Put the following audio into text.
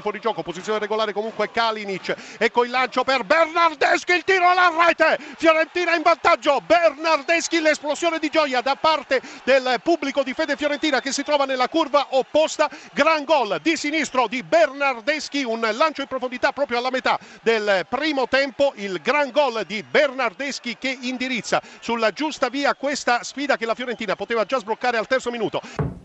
del fuorigioco, posizione regolare comunque Kalinic, ecco il lancio per Bernardeschi, il tiro alla rete, Fiorentina in vantaggio, Bernardeschi l'esplosione di gioia da parte del pubblico di Fede Fiorentina che si trova nella curva opposta, gran gol di sinistro di Bernardeschi, un lancio in profondità proprio alla metà del primo tempo, il gran gol di Bernardeschi che indirizza sulla giusta via questa sfida che la Fiorentina poteva già sbloccare al terzo minuto.